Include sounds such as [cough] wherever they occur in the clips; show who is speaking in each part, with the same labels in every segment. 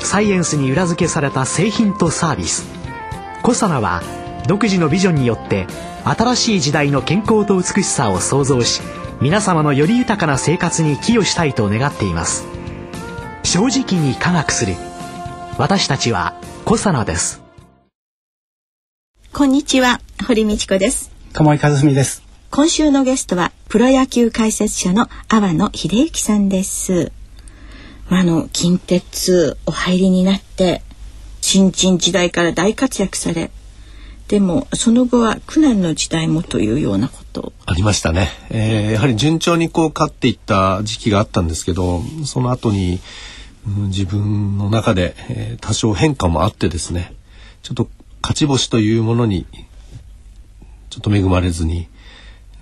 Speaker 1: サイエンスに裏付けされた製品とサービス。コサナは独自のビジョンによって新しい時代の健康と美しさを創造し皆様のより豊かな生活に寄与したいと願っています。正直に科学する。私たちはコサナです。
Speaker 2: こんにちは堀道子です。
Speaker 3: 鴨井和文です。
Speaker 2: 今週のゲストはプロ野球解説者の阿波野秀幸さんですまあの近鉄お入りになって新陳時代から大活躍されでもその後は苦難の時代もというようなこと。
Speaker 4: ありましたね、えー、やはり順調にこう勝っていった時期があったんですけどその後に、うん、自分の中で、えー、多少変化もあってですねちょっと勝ち星というものにちょっと恵まれずに、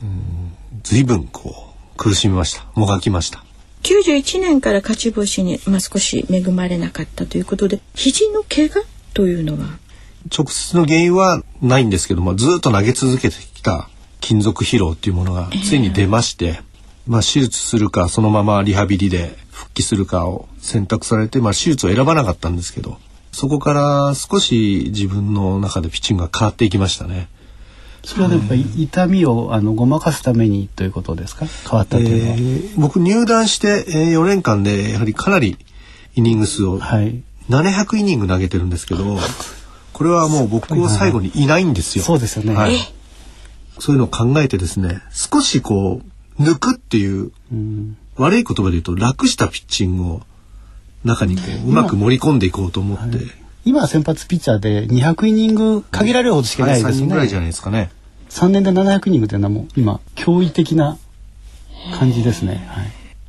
Speaker 4: うん、随分こう苦しみました。もがきました。
Speaker 2: 91年から勝ち星に、まあ、少し恵まれなかったということで肘の怪我というのは？
Speaker 4: 直接の原因はないんですけどもずっと投げ続けてきた金属疲労っていうものがついに出まして、えー、まあ、手術するかそのままリハビリで復帰するかを選択されて、まあ、手術を選ばなかったんですけどそこから少し自分の中でピッチングが変わっていきましたね。
Speaker 3: それはやっぱり痛みをあのごまかすためにということですか？変わったというのは、えー、
Speaker 4: 僕入団して、えー、4年間でやはりかなりイニング数を700イニング投げてるんですけど、これはもう僕を最後にいないんですよ。
Speaker 3: そうですよね、はい、
Speaker 4: そういうのを考えてですね少しこう抜くっていう、うん、悪い言葉で言うと楽したピッチングを中にこううまく盛り込んでいこうと思って。
Speaker 3: 今は先発ピッチャーで200イニング限られるほどしかないですね。
Speaker 4: 3人ぐらいじゃないですかね。
Speaker 3: 3年で700イニングというのはもう今驚異的な感じですね。はい。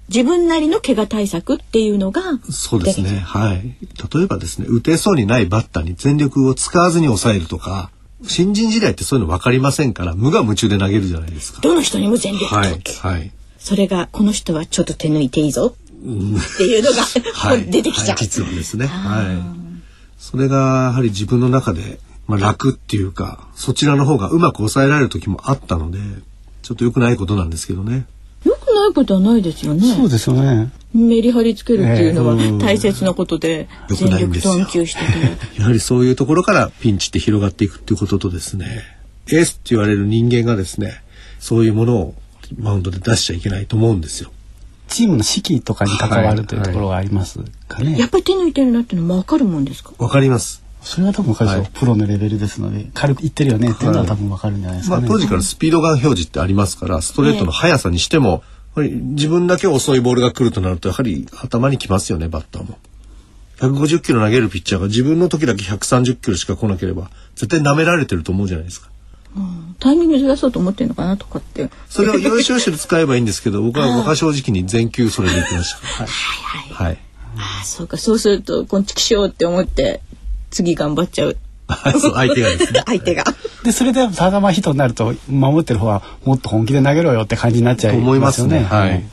Speaker 2: 自分なりの怪我対策っていうのが
Speaker 4: そうですね。はい。例えばですね打てそうにないバッターに全力を使わずに抑えるとか新人時代ってそういうの分かりませんから無我夢中で投げるじゃないですか。
Speaker 2: どの人にも全力
Speaker 4: はい、はい、
Speaker 2: それがこの人はちょっと手抜いていいぞ。っていうのが、[laughs] はい、[laughs] 出てきちゃう、はい、
Speaker 4: 実はですね。はい。それがやはり自分の中で、まあ、楽っていうかそちらの方がうまく抑えられる時もあったのでちょっと良くないことなんですけどね
Speaker 2: 良くないことはないですよね。
Speaker 3: そうですよね。
Speaker 2: メリハリつけるっていうのは大切なことで、全力投球して
Speaker 4: て。[laughs] やはりそういうところからピンチって広がっていくっていうこととですね、エースって言われる人間がですね、そういうものをマウンドで出しちゃいけないと思うんですよ。
Speaker 3: チームの士気とかに関わるというところがありますかね。
Speaker 2: やっぱり手抜いてるなっていうのもわかるもんですか？
Speaker 4: わかります。
Speaker 3: それは多分彼女、はい、プロのレベルですので軽く言ってるよねっていうのは多分わかるんじゃないですか、ね。
Speaker 4: まあ、当時からスピードガン表示ってありますからストレートの速さにしても、やはり自分だけ遅いボールが来るとなるとやはり頭にきますよねバッターも。150キロ投げるピッチャーが自分の時だけ130キロしか来なければ絶対舐められてると思うじゃないですか。
Speaker 2: うん、タイミングずらそうと思ってるのかなとかって。
Speaker 4: それを良い調子で使えばいいんですけど僕は僕は正直に全球それでいきました。はい、はいはい、はい、
Speaker 2: ああそうかそうするとこんちきしようって思って次頑張っちゃう
Speaker 4: そう相手がですね。[laughs]
Speaker 2: 相手が。
Speaker 3: でそれでただまヒットになると守ってる方はもっと本気で投げろよって感じになっちゃいますよね。
Speaker 4: はい。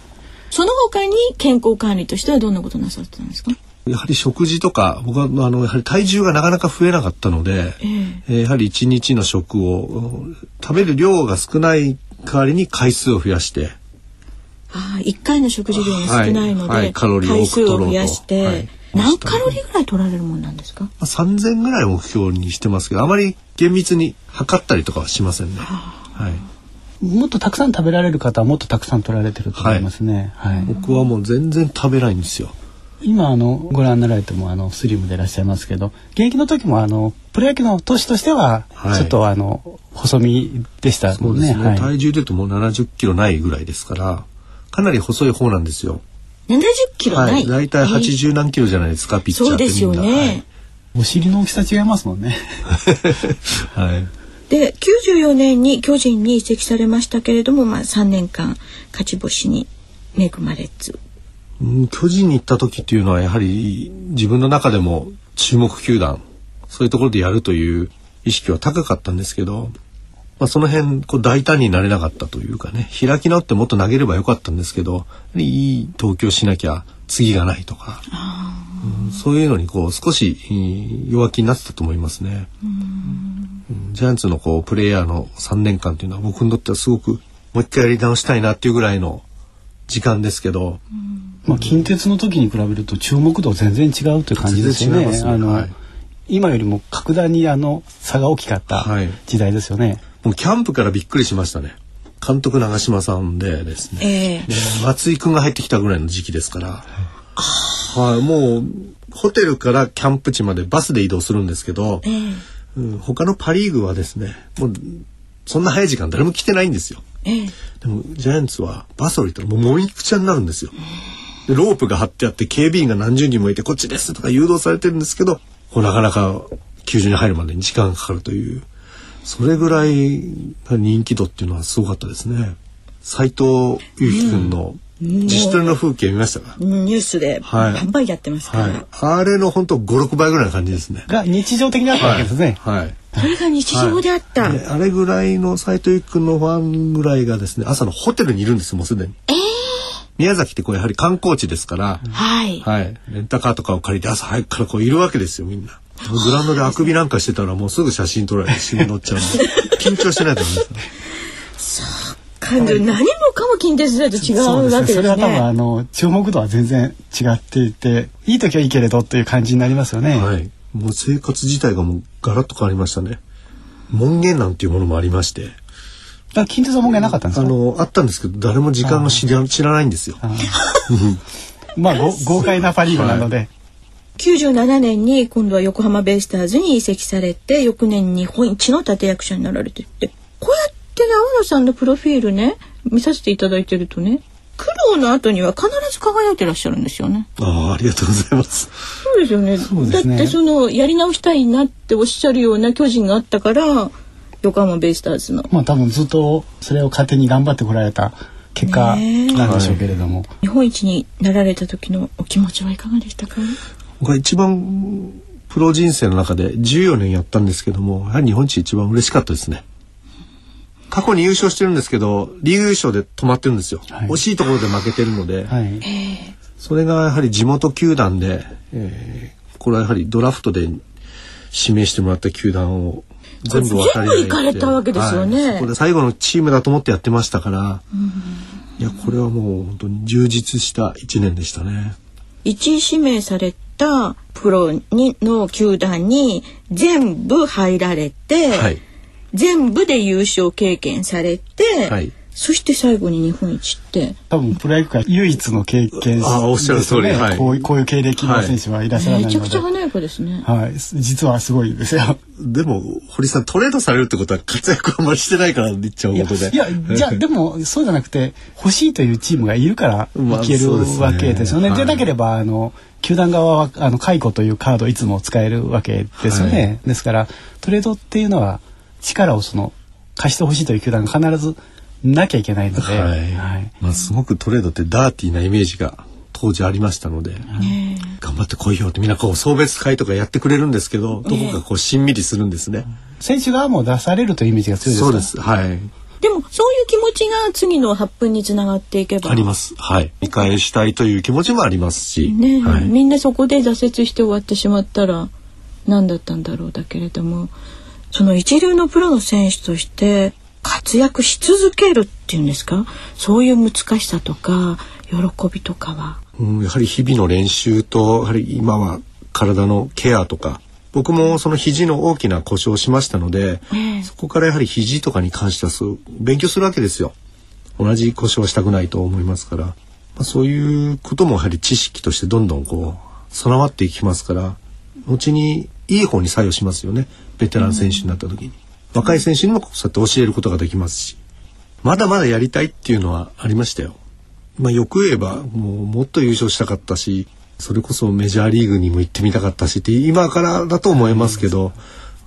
Speaker 2: その他に健康管理としてはどんなことなさってたんですか？
Speaker 4: やはり食事とか僕はあのやはり体重がなかなか増えなかったので、えー、えー、やはり一日の食を食べる量が少ない代わりに回数を増やして。
Speaker 2: ああ一回の食事量が少ないので、はいはい、カロリーを多く取ろうと。増やして、はい何カロリーぐらい取られるもんなんですか？
Speaker 4: 三千ぐらい目標にしてますけど、あまり厳密に測ったりとかはしませんね。はい。
Speaker 3: もっとたくさん食べられる方はもっとたくさん取られてると思いますね。はい。はい、
Speaker 4: 僕はもう全然食べないんですよ。
Speaker 3: 今あのご覧になられてもあのスリムでいらっしゃいますけど現役の時もあのプロ野球の投手としてはちょっとあの、はい、細身でしたもんね、ね
Speaker 4: はい、体重でいうともう70キロないぐらいですからかなり細い方なんですよ
Speaker 2: 70キロない。
Speaker 4: 大体80何キロじゃないですか、ピッチャーって
Speaker 2: そうですよね、はい、
Speaker 3: お尻の大きさ違いますもんね。[laughs]
Speaker 4: はい。
Speaker 2: で94年に巨人に移籍されましたけれども、まあ、3年間勝ち星に恵まれず。
Speaker 4: 巨人に行った時っていうのはやはり自分の中でも注目球団そういうところでやるという意識は高かったんですけど、まあ、その辺こう大胆になれなかったというかね開き直ってもっと投げればよかったんですけどいい投球しなきゃ次がないとか、うん、そういうのにこう少し弱気になってたと思いますね。ジャイアンツのこうプレイヤーの3年間というのは僕にとってはすごくもう一回やり直したいなっていうぐらいの時間ですけど、
Speaker 3: まあ、近鉄の時に比べると注目度全然違うという感じですよね。ね。あの、はい、今よりも格段にあの差が大きかった時代ですよね。はい、
Speaker 4: もうキャンプからびっくりしましたね。監督長嶋さんでですね、えー、松井君が入ってきたぐらいの時期ですから、はい、もうホテルからキャンプ地までバスで移動するんですけど、えーうん、他のパ・リーグはですねもうそんな早い時間誰も来てないんですよ。ええ、でもジャイアンツはバス降りたらもうもみくちゃになるんですよ。でロープが張ってあって警備員が何十人もいてこっちですとか誘導されてるんですけどなかなか球場に入るまでに時間がかかるというそれぐらい人気度っていうのはすごかったですね。斉藤由貴君の自主トレの風景見ましたか、
Speaker 2: うん、ニュースでバンバンやってますから、はい、
Speaker 4: あれの本当五六倍ぐらいの感じですね。
Speaker 3: が日常的にあったわけですね。
Speaker 2: はい、はい。それが日常であった、はい、
Speaker 4: あれぐらいの斉藤由貴君のファンぐらいがですね朝のホテルにいるんですもうすでに。
Speaker 2: えー、
Speaker 4: 宮崎ってこうやはり観光地ですから、
Speaker 2: はい、
Speaker 4: はい、レンタカーとかを借りて朝早くからこういるわけですよみんな。グラウンドであくびなんかしてたらもうすぐ写真撮られて新聞載っちゃう [laughs] 緊張してないと思いま
Speaker 2: す。そうか何もかも近鉄だと違うわけですね。それは
Speaker 3: 多分あの注目度は全然違っていていい時はいいけれどという感じになりますよね。
Speaker 4: はい。もう生活自体がもうガラッと変わりましたね。門限なんていうものもありまして。
Speaker 3: あ、近鉄は門限なかったんです
Speaker 4: か？あのあったんですけど誰も時間が知ら知らないんですよ。[laughs]
Speaker 3: まあ豪快なパリーグなので。はい
Speaker 2: 97年に今度は横浜ベイスターズに移籍されて翌年日本一の立役者になられてってこうやって長野さんのプロフィールね見させていただいてるとね苦労の後には必ず輝いてらっしゃるんですよね。
Speaker 4: ああ、ありがとうございます。
Speaker 2: そうですよね。ねだってそのやり直したいなっておっしゃるような巨人があったから横浜ベイスターズの。
Speaker 3: まあ多分ずっとそれを勝手に頑張ってこられた結果なんでしょうけれども。
Speaker 2: 日本一になられた時のお気持ちはいかがでしたか？
Speaker 4: 僕は一番プロ人生の中で14年やったんですけどもやはり日本一一番嬉しかったですね。過去に優勝してるんですけどリーグ優勝で止まってるんですよ、はい、惜しいところで負けてるので、はい、それがやはり地元球団で、えー、これはやはりドラフトで指名してもらった球団を全部渡り
Speaker 2: 合い行かれたわけですよね、
Speaker 4: はい、そこで最後のチームだと思ってやってましたから、いやこれはもう本当に充実した一年でしたね。
Speaker 2: 一位指名されたプロにの球団に全部入られて、はい、全部で優勝経験されて、はい、そして最後に日本一って
Speaker 3: 多分プロ野球界唯一の経験、
Speaker 4: ね、あおっしゃる通り、はい、
Speaker 3: こうこういう経歴の選手はいらっしゃらないので、
Speaker 2: めちゃくちゃ華やかですね。
Speaker 3: はい。実はすごいですよ
Speaker 4: でも堀さんトレードされるってことは活躍あんまりしてないから言っちゃうことで。
Speaker 3: いや [laughs] じゃあでもそうじゃなくて欲しいというチームがいるからいけるわけですよね,、でなければあの球団側はあの解雇というカードいつも使えるわけですよね、はい、ですからトレードっていうのは力をその貸してほしいという球団が必ずなきゃいけないので、はい
Speaker 4: はい、まあ、すごくトレードってダーティーなイメージが当時ありましたので、頑張ってこいよってみんなこう送別会とかやってくれるんですけど、どこかこうしんみりするんですね。
Speaker 3: 選手側も出されるというイメージが強いです
Speaker 4: そうです。はい。
Speaker 2: でもそういう気持ちが次の発奮につながっていけば
Speaker 4: あります。はい。見返したいという気持ちもありますし、
Speaker 2: ね、はい、みんなそこで挫折して終わってしまったら何だったんだろうだけれども、その一流のプロの選手として活躍し続けるっていうんですか？そういう難しさとか喜びとかは、
Speaker 4: うん、やはり日々の練習とやはり今は体のケアとか僕もその肘の大きな故障をしましたので、えー、そこからやはり肘とかに関してはそう勉強するわけですよ。同じ故障はしたくないと思いますから、まあ、そういうこともやはり知識としてどんどんこう備わっていきますから後にいい方に作用しますよね。ベテラン選手になった時に。若い選手にもそうやって教えることができますしまだまだやりたいっていうのはありましたよ。まあ、よく言えばもうもっと優勝したかったしそれこそメジャーリーグにも行ってみたかったしって今からだと思いますけど、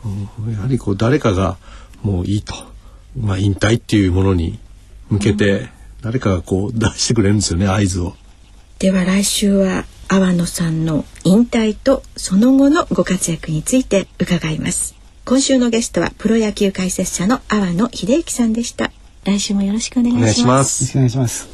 Speaker 4: うん、やはりこう誰かがもういいと、まあ、引退っていうものに向けて誰かがこう出してくれるんですよね合図を。
Speaker 2: では来週は阿波野さんの引退とその後のご活躍について伺います今週のゲストはプロ野球解説者の阿波野秀幸さんでした。来週もよろしくお願いします。
Speaker 3: よろしくお願いします。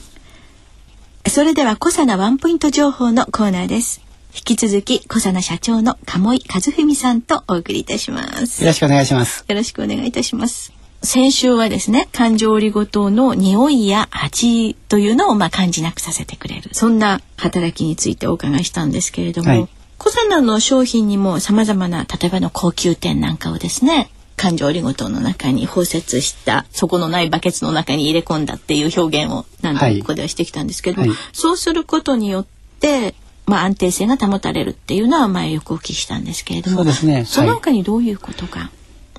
Speaker 2: それでは小佐奈ワンポイント情報のコーナーです。引き続き小佐奈社長の鴨井和文さんとお送りいたします。
Speaker 3: よろしくお願いします。
Speaker 2: よろしくお願いいたします。先週はですね感情折りごとの匂いや味というのをまあ感じなくさせてくれる。そんな働きについてお伺いしたんですけれども、はい、小佐奈の商品にもさまざまな例えばの高級店なんかをですね感情折りごとの中に包設した底のないバケツの中に入れ込んだっていう表現を何度もここではしてきたんですけども、はい、そうすることによってまあ、安定性が保たれるっていうのは前よくお聞きしたんですけれども
Speaker 3: そうですね、
Speaker 2: その他にどういうことが、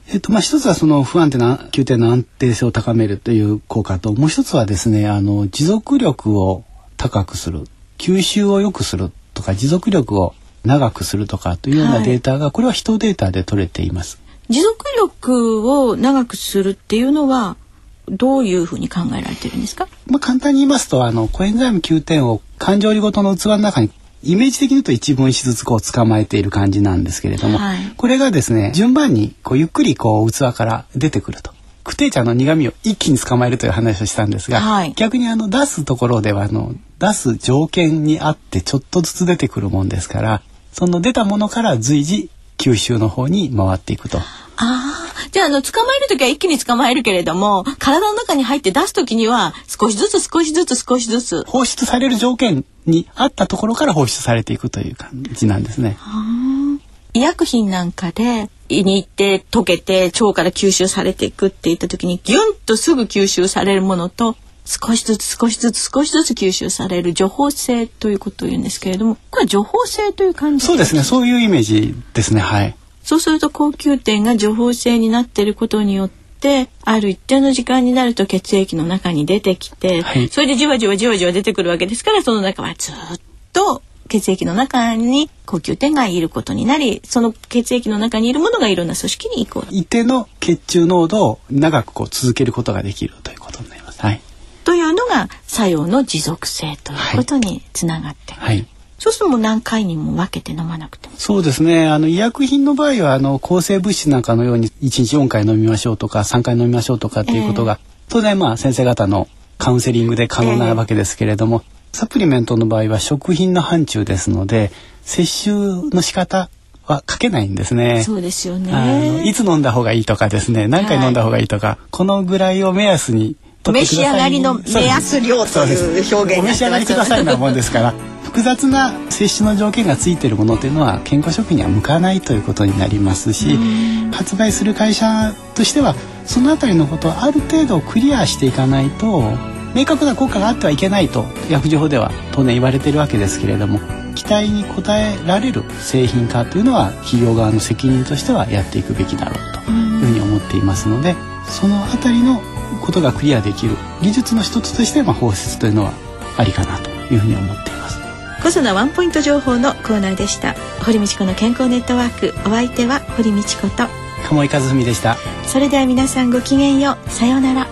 Speaker 3: えっとまあ、一つはその不安定な宮廷の安定性を高めるという効果ともう一つはですねあの持続力を高くする吸収を良くするとか持続力を長くするとかというようなデータが、はい、これは人データで取れています。
Speaker 2: 持続力を長くするっていうのはどういうふうに考えられてるんですか？
Speaker 3: まあ簡単に言いますとあのコエンザイム9点を感情りごとの器の中にイメージ的に言うと一分子ずつこう捕まえている感じなんですけれども、はい、これがですね順番にこうゆっくりこう器から出てくると。クテー茶の苦味を一気に捕まえるという話をしたんですが、はい、逆にあの出すところではあの出す条件にあってちょっとずつ出てくるもんですからその出たものから随時吸収の方に回っていくと。
Speaker 2: ああ、じゃあ、あの、捕まえる時は一気に捕まえるけれども、体の中に入って出す時には、少しずつ少しずつ少しずつ。
Speaker 3: 放出される条件にあったところから放出されていくという感じなんですね。
Speaker 2: 医薬品なんかで胃に行って溶けて腸から吸収されていくっていった時にギュンとすぐ吸収されるものと少しずつ少しずつ少しずつ吸収される除法性ということを言うんですけれどもこれは除法性という感じ
Speaker 3: そうですね。そういうイメージですね。はい。
Speaker 2: そうすると高級点が除法性になっていることによってある一定の時間になると血液の中に出てきて、はい、それでじわじわじわじわ出てくるわけですからその中はずっと血液の中に高級点がいることになりその血液の中にいるものがいろんな組織に行。く
Speaker 3: 一定の血中濃度を長くこう続けることができるということになります。はい、
Speaker 2: というのが作用の持続性ということにつながって、はい、そうすると何回にも分けて飲まなくても。
Speaker 3: そうですね。あの医薬品の場合はあの抗生物質なんかのように1日4回飲みましょうとか3回飲みましょうとかっていうことが、えー、当然まあ先生方のカウンセリングで可能なわけですけれども、えー、サプリメントの場合は食品の範疇ですので摂取の仕方は書けないんですね。
Speaker 2: そうですよね。
Speaker 3: いつ飲んだ方がいいとかですね、何回飲んだ方がいいとか、はい、このぐらいを目安に
Speaker 2: 召し上がりの目安量という表現
Speaker 3: お召し上がりくださいなもんですから [laughs] 複雑な摂取の条件がついているものというのは健康食品には向かないということになりますし発売する会社としてはその辺りのことをある程度クリアしていかないと明確な効果があってはいけないと薬事法では当然言われているわけですけれども期待に応えられる製品化というのは企業側の責任としてはやっていくべきだろうというふうに思っていますのでその辺りのことがクリアできる。技術の一つとして、まあ、放出というのはありかなというふうに思っています。
Speaker 2: 小佐ワンポイント情報のコーナーでした。堀道子の健康ネットワーク。お相手は堀道子と。
Speaker 3: 鴨井和文でした。
Speaker 2: それでは皆さんごきげんよう。さようなら。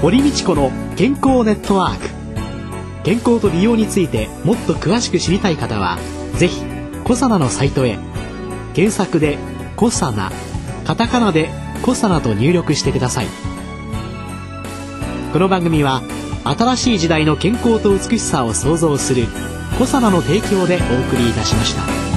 Speaker 1: 堀道子の健康ネットワーク健康と美容についてもっと詳しく知りたい方は是非コサナのサイトへ検索で「コサナ」カタカナで「コサナ」と入力してくださいこの番組は新しい時代の健康と美しさを創造する「コサナの提供でお送りいたしました。